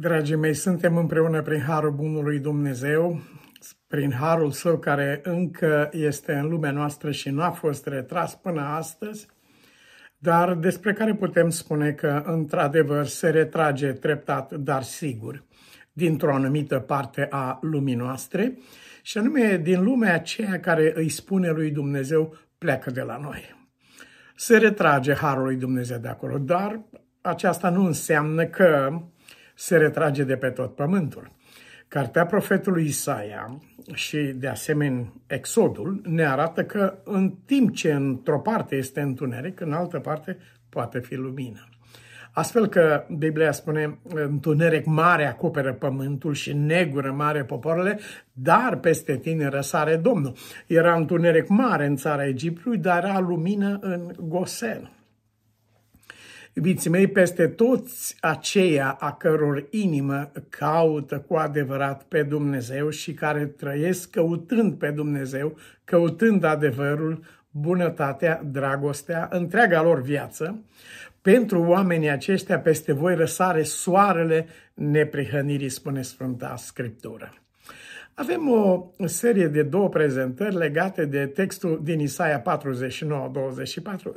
Dragii mei, suntem împreună prin Harul Bunului Dumnezeu, prin Harul Său care încă este în lumea noastră și nu a fost retras până astăzi, dar despre care putem spune că, într-adevăr, se retrage treptat, dar sigur, dintr-o anumită parte a lumii noastre, și anume din lumea aceea care îi spune lui Dumnezeu, pleacă de la noi. Se retrage Harul lui Dumnezeu de acolo, dar aceasta nu înseamnă că se retrage de pe tot pământul. Cartea profetului Isaia și, de asemenea, Exodul ne arată că în timp ce într-o parte este întuneric, în altă parte poate fi lumină. Astfel că Biblia spune, întuneric mare acoperă pământul și negură mare popoarele, dar peste tine răsare Domnul. Era întuneric mare în țara Egiptului, dar era lumină în Gosen. Iubiții mei, peste toți aceia a căror inimă caută cu adevărat pe Dumnezeu și care trăiesc căutând pe Dumnezeu, căutând adevărul, bunătatea, dragostea, întreaga lor viață, pentru oamenii aceștia peste voi răsare soarele neprihănirii, spune Sfânta Scriptură. Avem o serie de două prezentări legate de textul din Isaia 49-24,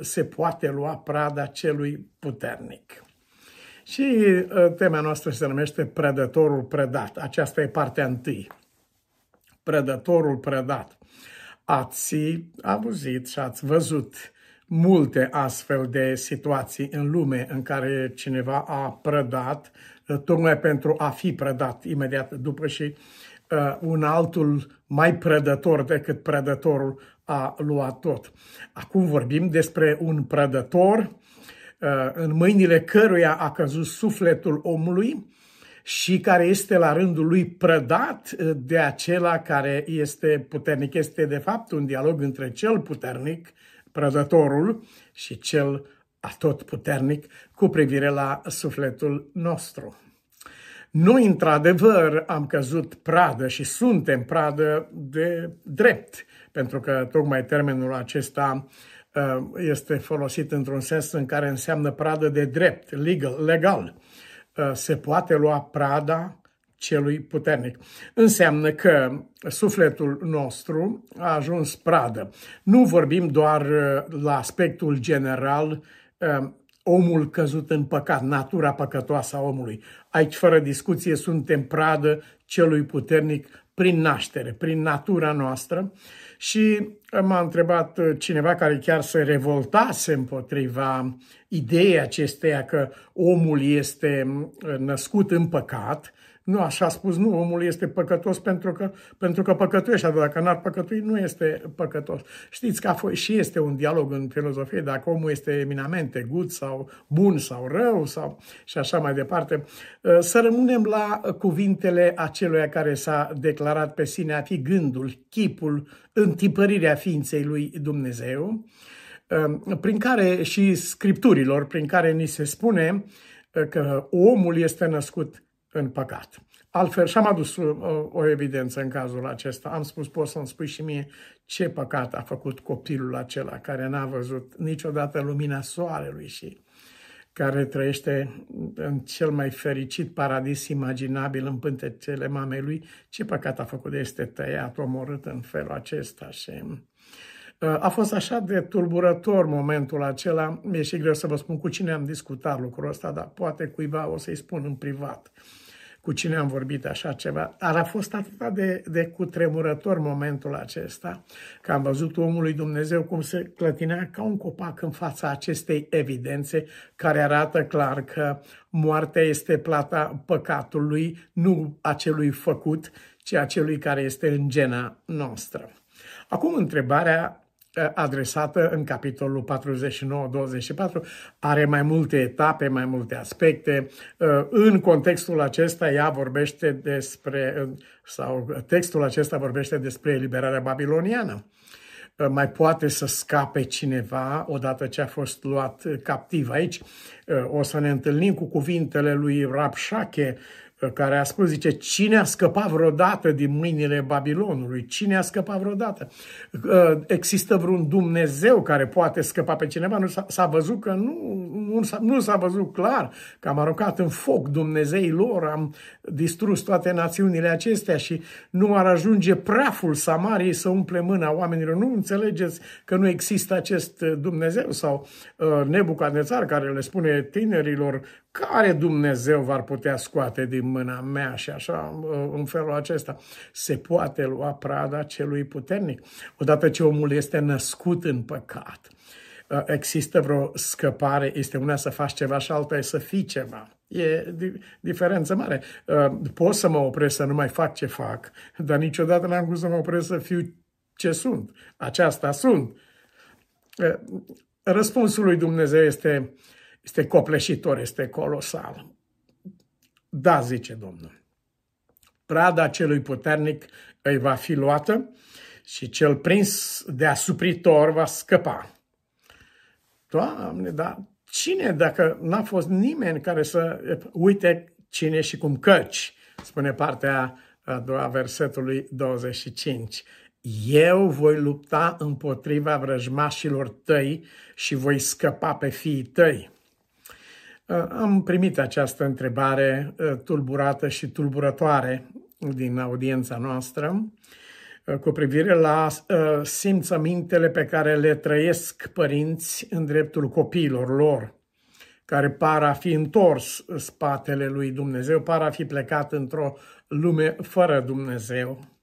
se poate lua prada celui puternic. Și ă, tema noastră se numește Prădătorul prădat. Aceasta e partea întâi. Prădătorul prădat. Ați auzit și ați văzut multe astfel de situații în lume în care cineva a prădat, ă, tocmai pentru a fi prădat imediat după și uh, un altul mai prădător decât prădătorul a luat tot. Acum vorbim despre un prădător uh, în mâinile căruia a căzut sufletul omului și care este la rândul lui prădat de acela care este puternic. Este de fapt un dialog între cel puternic, prădătorul, și cel atotputernic cu privire la sufletul nostru. Noi, într-adevăr, am căzut pradă și suntem pradă de drept, pentru că tocmai termenul acesta uh, este folosit într-un sens în care înseamnă pradă de drept, legal. legal. Uh, se poate lua prada celui puternic. Înseamnă că sufletul nostru a ajuns pradă. Nu vorbim doar uh, la aspectul general omul căzut în păcat, natura păcătoasă a omului. Aici, fără discuție, suntem pradă celui puternic prin naștere, prin natura noastră. Și m-a întrebat cineva care chiar se revoltase împotriva ideea acesteia că omul este născut în păcat nu așa a spus, nu, omul este păcătos pentru că, pentru că păcătuiește, dar dacă n-ar păcătui, nu este păcătos. Știți că a fost, și este un dialog în filozofie, dacă omul este eminamente gut sau bun sau rău sau și așa mai departe. Uh, să rămânem la cuvintele acelui care s-a declarat pe sine a fi gândul, chipul, întipărirea ființei lui Dumnezeu, uh, prin care și scripturilor, prin care ni se spune uh, că omul este născut în păcat. Altfel, și-am adus o, uh, o evidență în cazul acesta. Am spus, poți să-mi spui și mie ce păcat a făcut copilul acela care n-a văzut niciodată lumina soarelui și care trăiește în cel mai fericit paradis imaginabil în pântecele mamei lui, ce păcat a făcut de este tăiat, omorât în felul acesta și uh, a fost așa de tulburător momentul acela, mi-e și greu să vă spun cu cine am discutat lucrul ăsta, dar poate cuiva o să-i spun în privat cu cine am vorbit așa ceva, dar a fost atât de, de cutremurător momentul acesta, că am văzut omul lui Dumnezeu cum se clătinea ca un copac în fața acestei evidențe care arată clar că moartea este plata păcatului, nu acelui făcut, ci acelui care este în gena noastră. Acum întrebarea adresată în capitolul 49-24, are mai multe etape, mai multe aspecte. Uh, în contextul acesta ea vorbește despre, sau textul acesta vorbește despre eliberarea babiloniană. Uh, mai poate să scape cineva odată ce a fost luat captiv aici. o să ne întâlnim cu cuvintele lui Rapșache, care a spus, zice, cine a scăpat vreodată din mâinile Babilonului? Cine a scăpat vreodată? Există vreun Dumnezeu care poate scăpa pe cineva? Nu s-a văzut că nu, nu, s-a, nu s-a văzut clar că am aruncat în foc Dumnezeii lor, am distrus toate națiunile acestea și nu ar ajunge praful Samariei să umple mâna oamenilor. Nu înțelegeți că nu există acest Dumnezeu sau uh, Nebucadnețar care le spune tinerilor care Dumnezeu v-ar putea scoate din mâna mea și așa, în felul acesta, se poate lua prada celui puternic. Odată ce omul este născut în păcat, există vreo scăpare, este una să faci ceva și alta e să fii ceva. E diferență mare. Pot să mă opresc să nu mai fac ce fac, dar niciodată n-am vrut să mă opresc să fiu ce sunt. Aceasta sunt. Răspunsul lui Dumnezeu este este copleșitor, este colosal. Da, zice Domnul. Prada celui puternic îi va fi luată și cel prins de asupritor va scăpa. Doamne, dar cine, dacă n-a fost nimeni care să uite cine și cum căci, spune partea a doua versetului 25. Eu voi lupta împotriva vrăjmașilor tăi și voi scăpa pe fiii tăi. Uh, am primit această întrebare uh, tulburată și tulburătoare din audiența noastră uh, cu privire la simțămintele pe care le trăiesc părinți în dreptul copiilor lor, care par a fi întors spatele lui Dumnezeu, par a fi plecat într-o lume fără Dumnezeu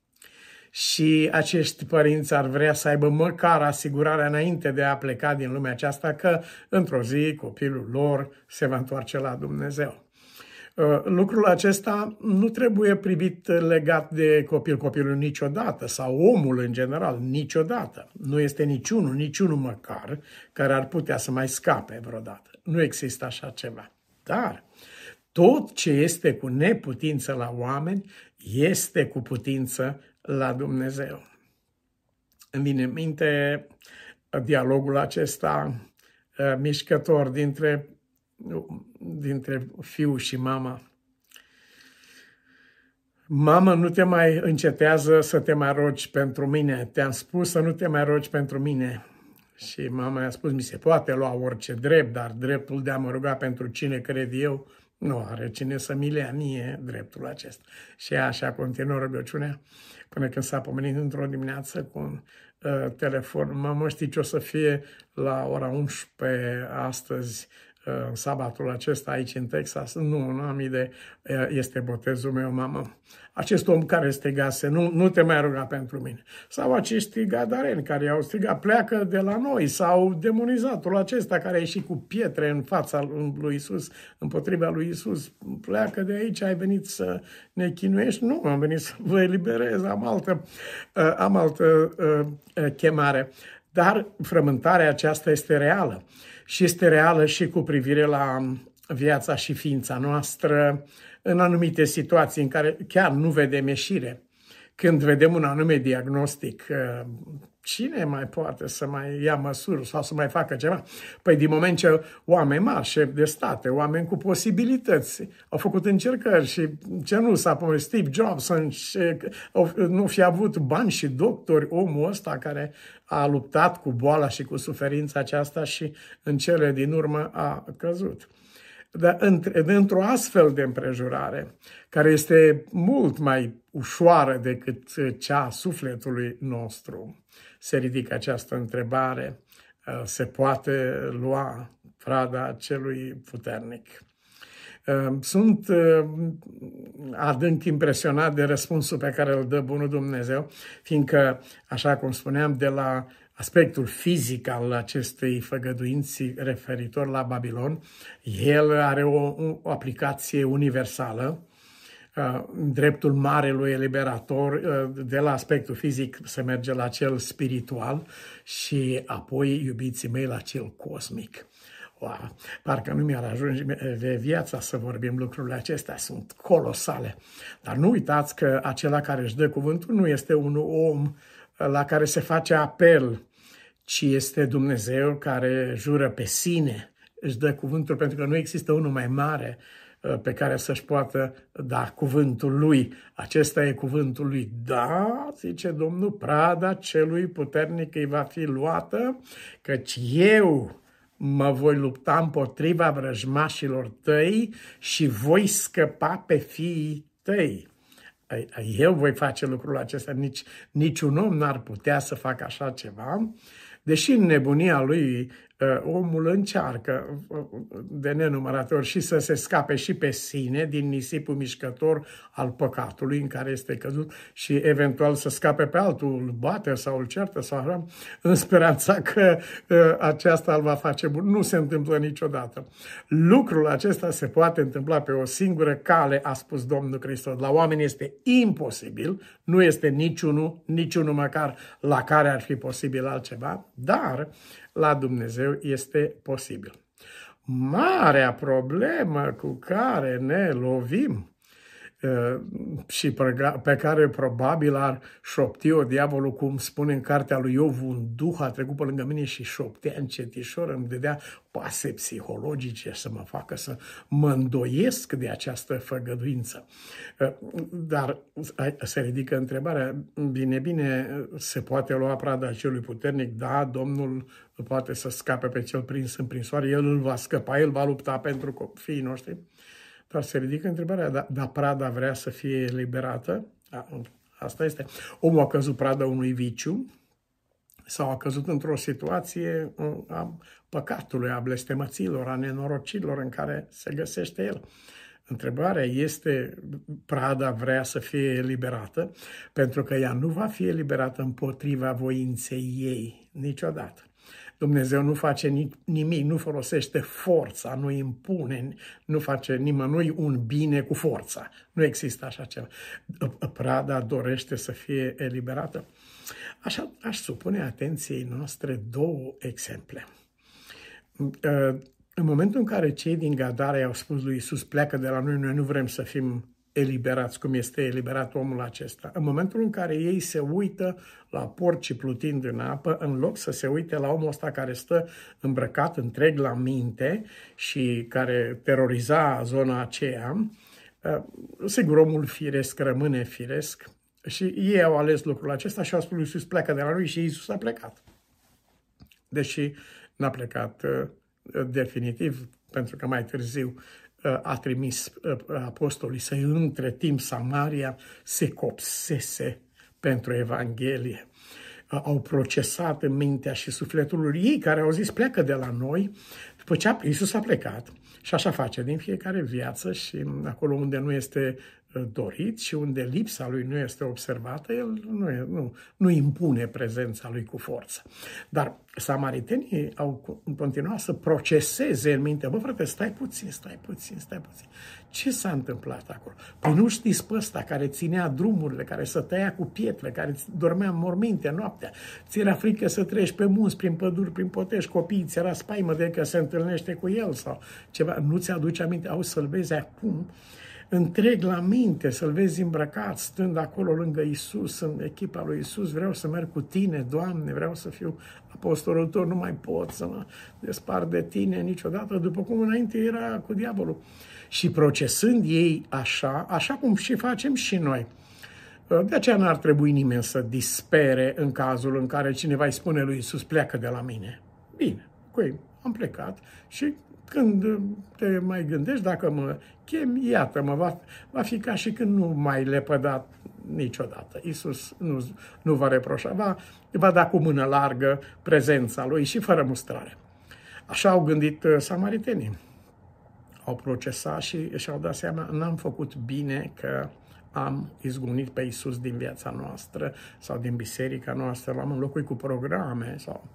și acești părinți ar vrea să aibă măcar asigurarea înainte de a pleca din lumea aceasta că într-o zi copilul lor se va întoarce la Dumnezeu. Uh, lucrul acesta nu trebuie privit legat de copil, copilul niciodată sau omul în general, niciodată. Nu este niciunul, niciunul măcar care ar putea să mai scape vreodată. Nu există așa ceva. Dar tot ce este cu neputință la oameni este cu putință la Dumnezeu. Îmi vine în minte dialogul acesta uh, mișcător dintre, dintre fiu și mama. Mamă, nu te mai încetează să te mai rogi pentru mine. Te-am spus să nu te mai rogi pentru mine. Și mama i-a spus, mi se poate lua orice drept, dar dreptul de a mă ruga pentru cine cred eu, nu are cine să mi lea mie dreptul acesta. Și așa continuă rugăciunea până când s-a pomenit într-o dimineață cu un uh, telefon. Mă știi ce o să fie la ora 11 astăzi în sabatul acesta aici în Texas. Nu, nu am idee. Este botezul meu, mamă. Acest om care strigase, nu, nu te mai ruga pentru mine. Sau acești gadareni care au strigat, pleacă de la noi. Sau demonizatul acesta care a ieșit cu pietre în fața lui Isus, împotriva lui Isus. Pleacă de aici, ai venit să ne chinuiești? Nu, am venit să vă eliberez, am altă, am altă chemare. Dar frământarea aceasta este reală și este reală și cu privire la viața și ființa noastră în anumite situații în care chiar nu vedem ieșire. Când vedem un anume diagnostic, cine mai poate să mai ia măsuri sau să mai facă ceva? Păi din moment ce oameni mari, șefi de state, oameni cu posibilități, au făcut încercări și ce nu s-a pomenit, Steve Jobs, nu fi avut bani și doctori, omul ăsta care a luptat cu boala și cu suferința aceasta și în cele din urmă a căzut. Dar într-o astfel de împrejurare, care este mult mai ușoară decât cea a sufletului nostru, se ridică această întrebare, uh, se poate lua prada celui puternic. Uh, sunt uh, adânc impresionat de răspunsul pe care îl dă Bunul Dumnezeu, fiindcă, așa cum spuneam, de la aspectul fizic al acestei făgăduinți referitor la Babilon, el are o, o aplicație universală, uh, dreptul marelui eliberator, uh, de la aspectul fizic se merge la cel spiritual și apoi, iubiții mei, la cel cosmic. Wow, parcă nu mi-ar ajunge de viața să vorbim lucrurile acestea, sunt colosale. Dar nu uitați că acela care își dă cuvântul nu este un om la care se face apel ci este Dumnezeu care jură pe sine își dă cuvântul, pentru că nu există unul mai mare uh, pe care să-și poată da cuvântul lui. Acesta e cuvântul lui. Da, zice Domnul, prada celui puternic îi va fi luată, căci eu mă voi lupta împotriva vrăjmașilor tăi și voi scăpa pe fiii tăi. Eu voi face lucrul acesta, nici, niciun om n-ar putea să facă așa ceva, deși în nebunia lui Uh, omul încearcă uh, de nenumărate ori și să se scape și pe sine din nisipul mișcător al păcatului în care este căzut și eventual să scape pe altul, îl bate sau îl certă sau așa, în speranța că uh, aceasta îl va face bun. Nu se întâmplă niciodată. Lucrul acesta se poate întâmpla pe o singură cale, a spus Domnul Hristos. La oameni este imposibil, nu este niciunul, niciunul măcar la care ar fi posibil altceva, dar la Dumnezeu este posibil. Marea problemă cu care ne lovim Uh, și pe care probabil ar șopti-o diavolul, cum spune în cartea lui Iov, un duh a trecut pe lângă mine și șoptea încetișor, îmi dădea pase psihologice să mă facă să mă îndoiesc de această făgăduință. Uh, dar se ridică întrebarea, bine, bine, se poate lua prada celui puternic? Da, Domnul poate să scape pe cel prins în prinsoare, el îl va scăpa, el va lupta pentru copiii noștri. Dar se ridică întrebarea, dar da prada vrea să fie eliberată? Asta este. Omul a căzut prada unui viciu sau a căzut într-o situație a păcatului, a blestemăților, a nenorocilor în care se găsește el. Întrebarea este, prada vrea să fie eliberată, pentru că ea nu va fi eliberată împotriva voinței ei niciodată. Dumnezeu nu face nimic, nu folosește forța, nu impune, nu face nimănui un bine cu forța. Nu există așa ceva. Prada dorește să fie eliberată. Așa aș supune atenției noastre două exemple. În momentul în care cei din Gadara au spus lui Isus, pleacă de la noi, noi nu vrem să fim eliberați, cum este eliberat omul acesta. În momentul în care ei se uită la porci plutind în apă, în loc să se uite la omul ăsta care stă îmbrăcat întreg la minte și care teroriza zona aceea, uh, sigur, omul firesc rămâne firesc și ei au ales lucrul acesta și au spus lui Iisus, pleacă de la lui și Iisus a plecat. Deși n-a plecat uh, definitiv, pentru că mai târziu a trimis uh, apostolii să între timp Samaria se copsese pentru Evanghelie. Au procesat în mintea și sufletul ei care au zis pleacă de la noi, după ce Iisus a plecat. Și așa face din fiecare viață și acolo unde nu este dorit și unde lipsa lui nu este observată, el nu, e, nu, nu impune prezența lui cu forță. Dar samaritenii au continuat să proceseze în minte, bă frate, stai puțin, stai puțin, stai puțin. Ce s-a întâmplat acolo? Păi nu știți pe ăsta care ținea drumurile, care să tăia cu pietre, care dormea în morminte noaptea, ți era frică să treci pe munți, prin păduri, prin potești, copiii, ți era spaimă de că se întâlnește cu el sau ceva, nu ți-aduce aminte, au să-l vezi acum întreg la minte, să-L vezi îmbrăcat, stând acolo lângă Isus, în echipa lui Isus, vreau să merg cu tine, Doamne, vreau să fiu apostolul tău, nu mai pot să mă despart de tine niciodată, după cum înainte era cu diavolul. Și procesând ei așa, așa cum și facem și noi, de aceea n-ar trebui nimeni să dispere în cazul în care cineva îi spune lui Isus, pleacă de la mine. Bine, cu ei am plecat și când te mai gândești, dacă mă chem, iată-mă, va, va fi ca și când nu mai lepădat niciodată. Iisus nu, nu va reproșa, va, va da cu mână largă prezența lui și fără mustrare. Așa au gândit uh, samaritenii. Au procesat și și-au dat seama, n-am făcut bine că am izgunit pe Iisus din viața noastră sau din biserica noastră, l-am înlocuit cu programe sau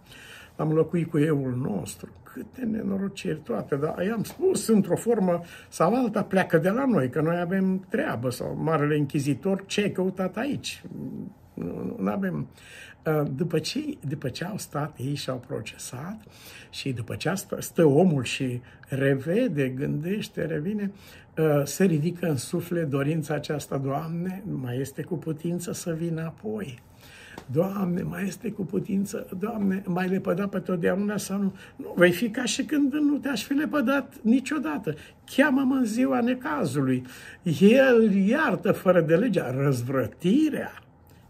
am locuit cu euul nostru. Câte nenorociri toate, dar i-am spus într-o formă sau alta, pleacă de la noi, că noi avem treabă sau Marele Închizitor, ce ai căutat aici? Nu avem. După ce, după ce au stat ei și au procesat și după ce stă, stă omul și revede, gândește, revine, se ridică în suflet dorința aceasta, Doamne, mai este cu putință să vină apoi Doamne, mai este cu putință, Doamne, mai lepăda pe totdeauna sau nu? Nu, vei fi ca și când nu te-aș fi lepădat niciodată. Cheamă-mă în ziua necazului. El iartă fără de legea răzvrătirea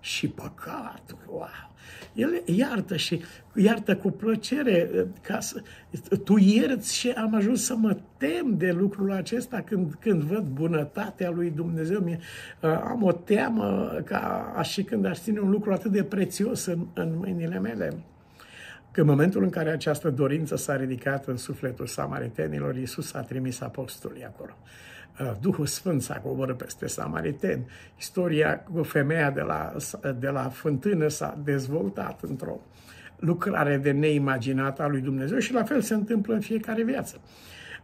și păcatul. Wow! El iartă și iartă cu plăcere. Ca să, tu ierți și am ajuns să mă tem de lucrul acesta când, când văd bunătatea lui Dumnezeu. Mie, am o teamă ca și când aș ține un lucru atât de prețios în, în mâinile mele. Că în momentul în care această dorință s-a ridicat în sufletul samaritenilor, Iisus a trimis apostolii acolo. Uh, Duhul Sfânt s-a coborât peste samariteni. Istoria cu femeia de la, de la fântână s-a dezvoltat într-o lucrare de neimaginată a lui Dumnezeu și la fel se întâmplă în fiecare viață.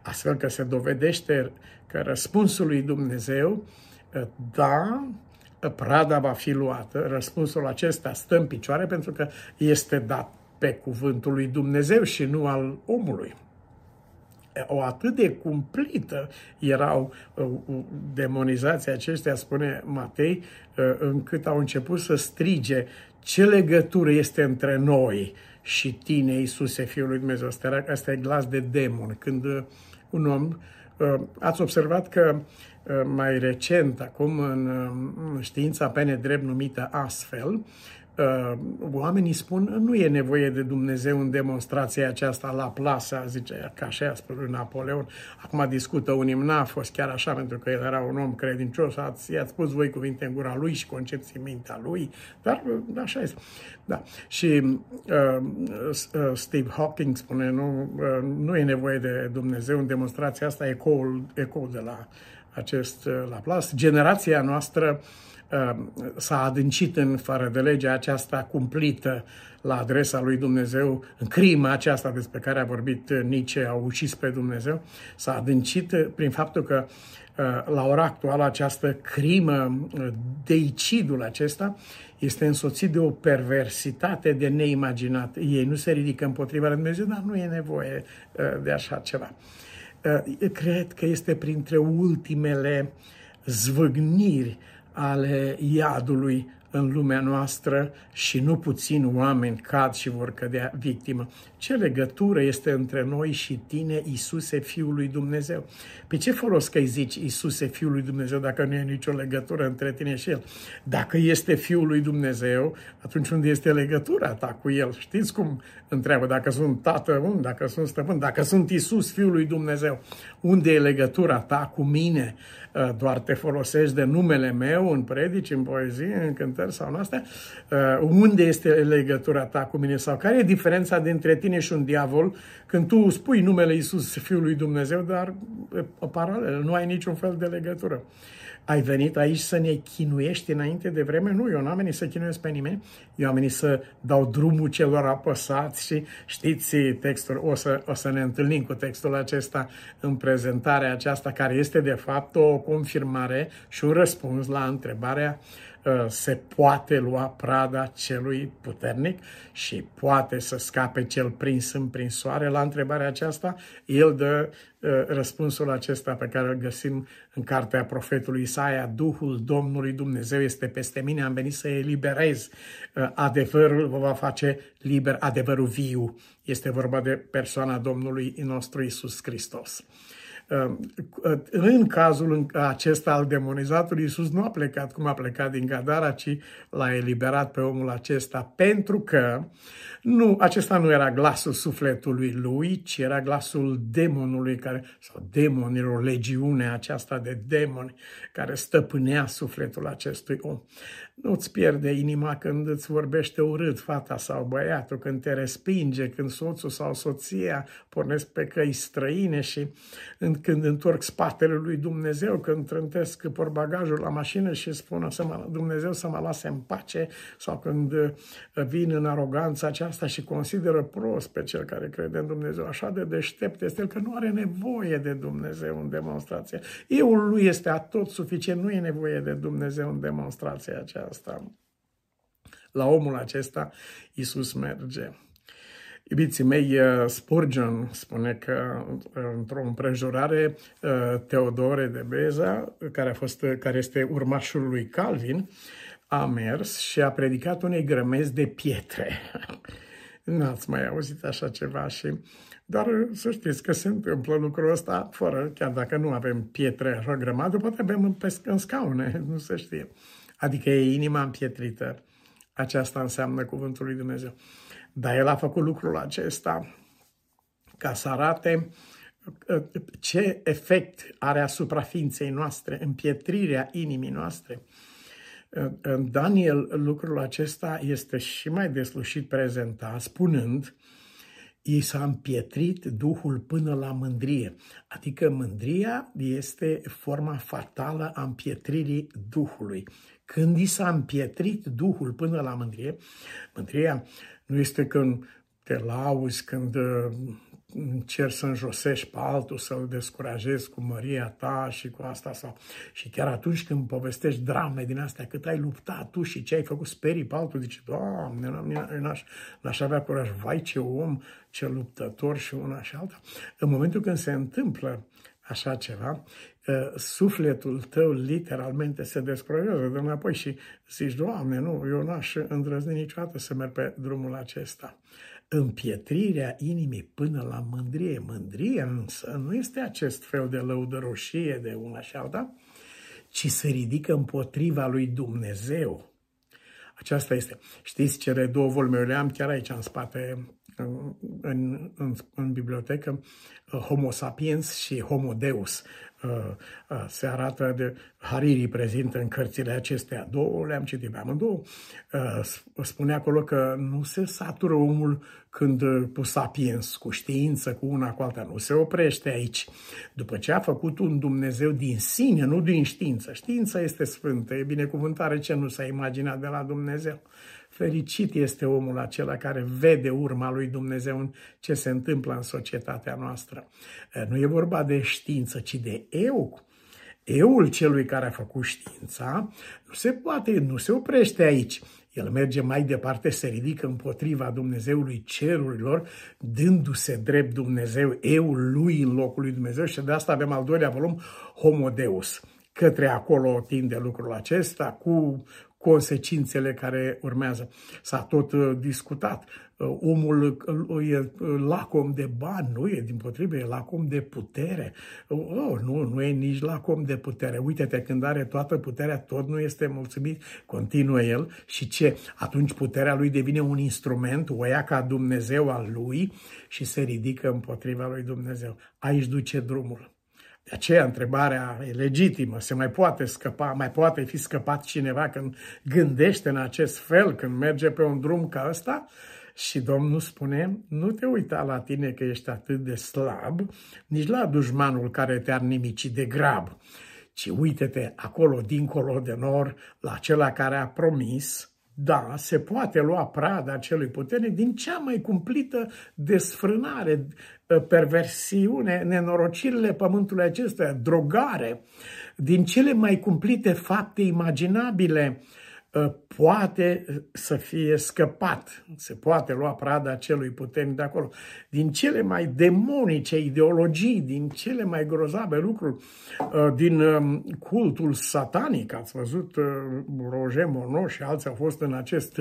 Astfel că se dovedește că răspunsul lui Dumnezeu, uh, da, prada va fi luată, răspunsul acesta stă în picioare pentru că este dat pe cuvântul lui Dumnezeu și nu al omului o atât de cumplită erau uh, uh, demonizații acestea, spune Matei, uh, încât au început să strige ce legătură este între noi și tine, Iisuse, Fiul lui Dumnezeu. Asta, era, asta e glas de demon. Când un om, ați observat că mai recent, acum în știința pe nedrept numită astfel, uh, oamenii spun nu e nevoie de Dumnezeu în demonstrația aceasta la plasă, zice, ca așa a spus Napoleon. Acum discută unii, n-a fost chiar așa, pentru că el era un om credincios, ați, i-ați spus voi cuvinte în gura lui și concepții în mintea lui, dar uh, așa este. Da. Și uh, uh, Steve Hawking spune, nu, uh, nu e nevoie de Dumnezeu în demonstrația asta, ecoul, ecoul de la acest uh, Laplace. Generația noastră uh, Ehm, s-a adâncit în fără de legea aceasta cumplită la adresa lui Dumnezeu, în crima aceasta despre care a vorbit Nietzsche, a ucis pe Dumnezeu, s-a adâncit prin faptul că eh, la ora actuală această crimă, eh, deicidul acesta, este însoțit de o perversitate de neimaginat. Ei nu se ridică împotriva lui Dumnezeu, dar nu e nevoie eh, de așa ceva. Cred că este printre ultimele zvâgniri ale iadului în lumea noastră și nu puțin oameni cad și vor cădea victimă. Ce legătură este între noi și tine, Isuse, Fiul lui Dumnezeu? Pe ce folos că îi zici Isuse, Fiul lui Dumnezeu, dacă nu e nicio legătură între tine și El? Dacă este Fiul lui Dumnezeu, atunci unde este legătura ta cu El? Știți cum întreabă? Dacă sunt Tată, unde? Dacă sunt Stăpân? Dacă sunt Isus, Fiul lui Dumnezeu, unde e legătura ta cu mine? Uh, doar te folosești de numele meu în predici, în poezie, în cântări sau în astea? Uh, unde este legătura ta cu mine? Sau care e diferența dintre tine și un diavol când tu spui numele Iisus, Fiul lui Dumnezeu, dar o paralel, nu ai niciun fel de legătură. Ai venit aici să ne chinuiești înainte de vreme? Nu, eu n-am venit să chinuiesc pe nimeni. Eu am venit să dau drumul celor apăsați și știți textul, o să, o să ne întâlnim cu textul acesta în prezentarea aceasta, care este de fapt o confirmare și un răspuns la întrebarea Uh, se poate lua prada celui puternic și poate să scape cel prins în prinsoare? La întrebarea aceasta, el dă uh, răspunsul acesta pe care îl găsim în cartea profetului Isaia, Duhul Domnului Dumnezeu este peste mine, am venit să eliberez. Uh, adevărul vă va face liber, adevărul viu. Este vorba de persoana Domnului nostru Isus Hristos. Ehm, în cazul acesta al demonizatului, Iisus nu a plecat cum a plecat din Gadara, ci l-a eliberat pe omul acesta, pentru că nu, acesta nu era glasul sufletului lui, ci era glasul demonului, care, sau demonilor, legiunea aceasta de demoni care stăpânea sufletul acestui om. Nu-ți pierde inima când îți vorbește urât fata sau băiatul, când te respinge, când soțul sau soția pornesc pe căi străine și când întorc spatele lui Dumnezeu, când trântesc portbagajul la mașină și spun să mă, Dumnezeu să mă lase în pace, sau când uh, vin în aroganța aceasta și consideră prost pe cel care crede în Dumnezeu. Așa de deștept este el că nu are nevoie de Dumnezeu în demonstrație. Euul lui este atot suficient, nu e nevoie de Dumnezeu în demonstrația aceasta. La omul acesta Isus merge. Iubiții mei, uh, Spurgeon spune că uh, într-o împrejurare uh, Teodore de Beza, care, a fost, care este urmașul lui Calvin, a mers și a predicat unei grămezi de pietre. N-ați mai auzit așa ceva și dar să știți că se întâmplă lucrul ăsta fără, chiar dacă nu avem pietre așa grămadă, poate avem în, în scaune, nu se știe. Adică e inima împietrită. Aceasta înseamnă cuvântul lui Dumnezeu. Dar el a făcut lucrul acesta ca să arate uh, ce efect are asupra ființei noastre, împietrirea inimii noastre. Uh, în Daniel lucrul acesta este și mai deslușit prezentat, spunând i s-a împietrit Duhul până la mândrie. Adică mândria este forma fatală a împietririi Duhului. Când i s-a împietrit Duhul până la mândrie, mândria nu este când te lauzi, când uh, încerci să înjosești pe altul, să-l descurajezi cu măria ta și cu asta sau... Și chiar atunci când povestești drame din astea, cât ai luptat tu și ce ai făcut, sperii pe altul, zici, Doamne, n-aș, n-aș avea curaj, vai ce om, ce luptător și una și alta. În momentul când se întâmplă așa ceva, uh, sufletul tău literalmente se descurajează de înapoi și zici, Doamne, nu, eu n-aș îndrăzni niciodată să merg pe drumul acesta împietrirea inimii până la mândrie. Mândrie însă nu este acest fel de lăudăroșie de una și alta, ci se ridică împotriva lui Dumnezeu. Aceasta este. Știți, cele două volme, eu le am chiar aici în spate, în, în, în, în bibliotecă, Homo sapiens și Homo Deus. Uh, uh, se arată de Hariri prezintă în cărțile acestea două, le-am citit pe amândouă, uh, spune acolo că nu se satură omul când cu sapiens, cu știință, cu una cu alta, nu se oprește aici. După ce a făcut un Dumnezeu din sine, nu din știință. Știința este sfântă, e binecuvântare ce nu s-a imaginat de la Dumnezeu. Fericit este omul acela care vede urma lui Dumnezeu în ce se întâmplă în societatea noastră. Nu e vorba de știință, ci de eu. Eul celui care a făcut știința nu se poate, nu se oprește aici. El merge mai departe, se ridică împotriva Dumnezeului cerurilor, dându-se drept Dumnezeu, eul lui în locul lui Dumnezeu și de asta avem al doilea volum, Homo Deus. Către acolo tinde lucrul acesta cu consecințele care urmează. S-a tot uh, discutat. Uh, omul uh, e lacom de bani, nu e, din potrivă, e lacom de putere. Oh, nu, nu e nici lacom de putere. Uite-te, când are toată puterea, tot nu este mulțumit, continuă el. Și ce? Atunci puterea lui devine un instrument, o ia ca Dumnezeu al lui și se ridică împotriva lui Dumnezeu. Aici duce drumul. De aceea întrebarea e legitimă, se mai poate scăpa, mai poate fi scăpat cineva când gândește în acest fel, când merge pe un drum ca ăsta? Și Domnul spune, nu te uita la tine că ești atât de slab, nici la dușmanul care te-ar nimici de grab, ci uite-te acolo, dincolo de nor, la acela care a promis, da, se poate lua prada acelui puternic din cea mai cumplită desfrânare, ă, perversiune, nenorocirile pământului acesta, drogare, din cele mai cumplite fapte imaginabile, Ă, poate să fie scăpat, se poate lua prada acelui puternic de acolo. Din cele mai demonice ideologii, din cele mai grozave lucruri, ă, din ă, cultul satanic, ați văzut, Roger Monod și alții au fost în acest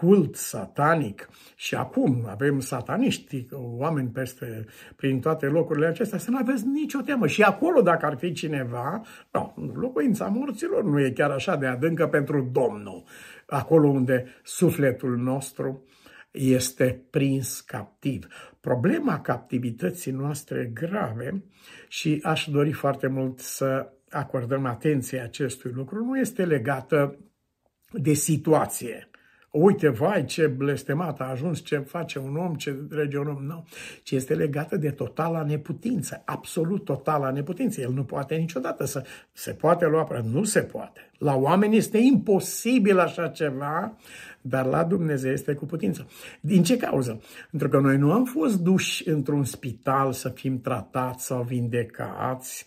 cult satanic și acum avem sataniști, oameni peste, prin toate locurile acestea, să nu aveți nicio temă. Și acolo, dacă ar fi cineva, nu, locuința morților nu e chiar așa de adâncă pentru Domnul. Acolo unde sufletul nostru este prins captiv. Problema captivității noastre grave și aș dori foarte mult să acordăm atenție acestui lucru, nu este legată de situație uite, vai, ce blestemat a ajuns, ce face un om, ce trece un om, nu. Ci este legată de totala neputință, absolut totala neputință. El nu poate niciodată să se poate lua, nu se poate. La oameni este imposibil așa ceva, dar la Dumnezeu este cu putință. Din ce cauză? Pentru că noi nu am fost duși într-un spital să fim tratați sau vindecați,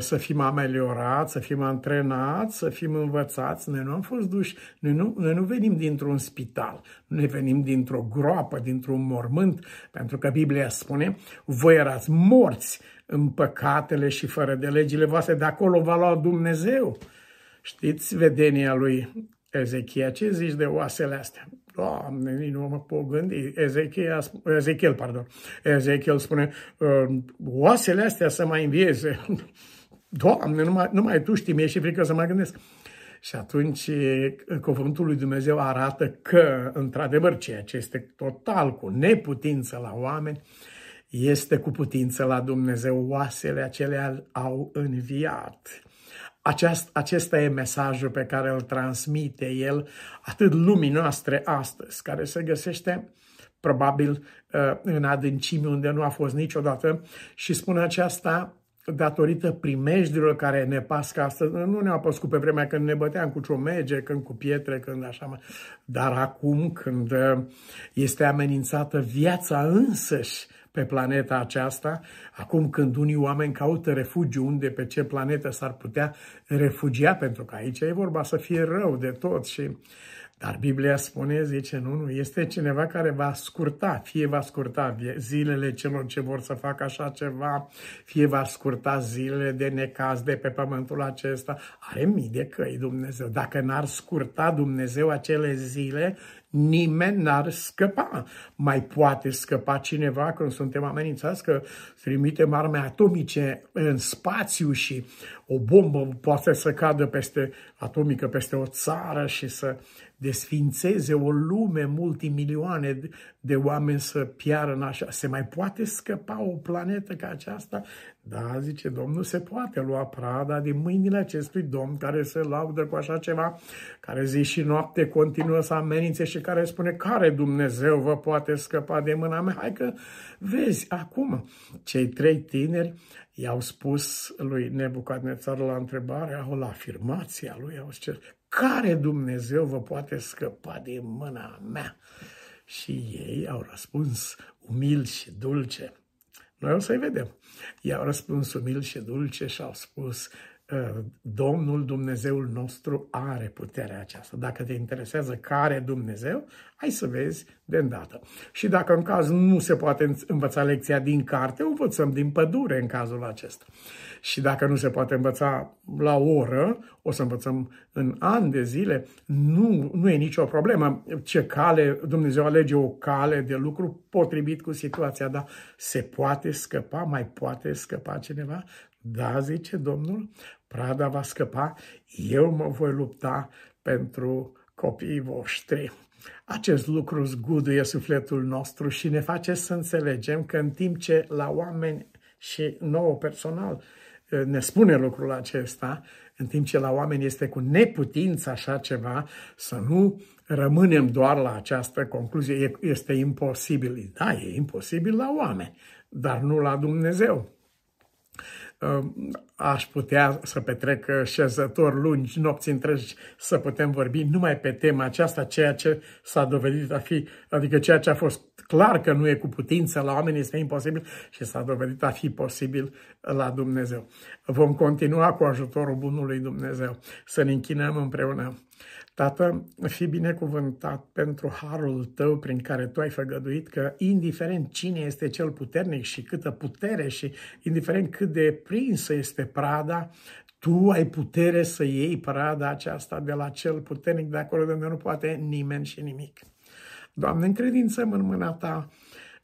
să fim ameliorați, să fim antrenați, să fim învățați. Noi nu am fost duși, noi nu, noi nu venim dintr-un spital, noi venim dintr-o groapă, dintr-un mormânt, pentru că Biblia spune, voi erați morți în păcatele și fără de legile voastre, de acolo va lua Dumnezeu. Știți vedenia lui Ezechia, ce zici de oasele astea? Doamne, nici nu mă pot gândi. Ezechiel, Ezechiel, pardon. Ezechiel spune, ă, oasele astea să mai învieze. Doamne, numai, numai tu știi, mie și frică să mă gândesc. Și atunci cuvântul lui Dumnezeu arată că, într-adevăr, ceea ce este total cu neputință la oameni, este cu putință la Dumnezeu. Oasele acelea au înviat. Aceast, acesta e mesajul pe care îl transmite el atât lumii noastre astăzi, care se găsește probabil în adâncime unde nu a fost niciodată și spune aceasta datorită primejdurilor care ne pască astăzi, nu ne-au păscut pe vremea când ne băteam cu ciomege, când cu pietre, când așa, mă. dar acum când uh, este amenințată viața însăși pe planeta aceasta, acum când unii oameni caută refugiu unde, pe ce planetă s-ar putea refugia, pentru că aici e vorba să fie rău de tot și dar Biblia spune, zice, nu, nu, este cineva care va scurta, fie va scurta zilele celor ce vor să facă așa ceva, fie va scurta zilele de necaz de pe pământul acesta. Are mii de căi Dumnezeu. Dacă n-ar scurta Dumnezeu acele zile, nimeni n-ar scăpa. Mai poate scăpa cineva când suntem amenințați că trimitem arme atomice în spațiu și o bombă poate să cadă peste atomică peste o țară și să desfințeze o lume, multimilioane de oameni să piară în așa. Se mai poate scăpa o planetă ca aceasta? Da, zice Domnul, se poate lua prada din mâinile acestui Domn care se laudă cu așa ceva, care zi și noapte continuă să amenințe și care spune care Dumnezeu vă poate scăpa de mâna mea. Hai că vezi, acum, cei trei tineri i-au spus lui Nebucadnețar la întrebare, au la afirmația lui, au zis, care Dumnezeu vă poate scăpa din mâna mea? Și ei au răspuns umil și dulce. Noi o să-i vedem. Ei au răspuns umil și dulce și au spus, ă, Domnul Dumnezeul nostru are puterea aceasta. Dacă te interesează care Dumnezeu, hai să vezi de îndată. Și dacă în caz nu se poate învăța lecția din carte, o învățăm din pădure în cazul acesta. Și dacă nu se poate învăța la o oră, o să învățăm în ani de zile, nu, nu e nicio problemă. Ce cale, Dumnezeu alege o cale de lucru potrivit cu situația, dar se poate scăpa, mai poate scăpa cineva? Da, zice Domnul, prada va scăpa, eu mă voi lupta pentru copiii voștri. Acest lucru zguduie sufletul nostru și ne face să înțelegem că în timp ce la oameni și nouă personal ne spune lucrul acesta, în timp ce la oameni este cu neputință așa ceva, să nu rămânem doar la această concluzie. Este imposibil. Da, e imposibil la oameni, dar nu la Dumnezeu. Aș putea să petrec șezători lungi, nopți întregi, să putem vorbi numai pe tema aceasta, ceea ce s-a dovedit a fi, adică ceea ce a fost clar că nu e cu putință la oameni, este imposibil și s-a dovedit a fi posibil la Dumnezeu. Vom continua cu ajutorul Bunului Dumnezeu să ne închinăm împreună. Tată, fi binecuvântat pentru harul tău prin care tu ai făgăduit că, indiferent cine este cel puternic și câtă putere și indiferent cât de prinsă este prada, tu ai putere să iei prada aceasta de la cel puternic de acolo de unde nu poate nimeni și nimic. Doamne, încredințăm în mâna Ta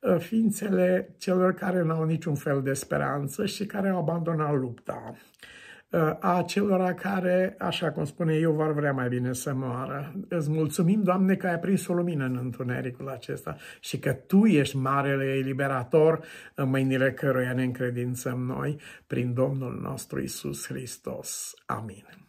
uh, ființele celor care nu au niciun fel de speranță și care au abandonat lupta. Uh, a celor care, așa cum spune eu, vor vrea mai bine să moară. Îți mulțumim, Doamne, că ai prins o lumină în întunericul acesta și că Tu ești marele eliberator în mâinile căruia ne încredințăm noi prin Domnul nostru Isus Hristos. Amin.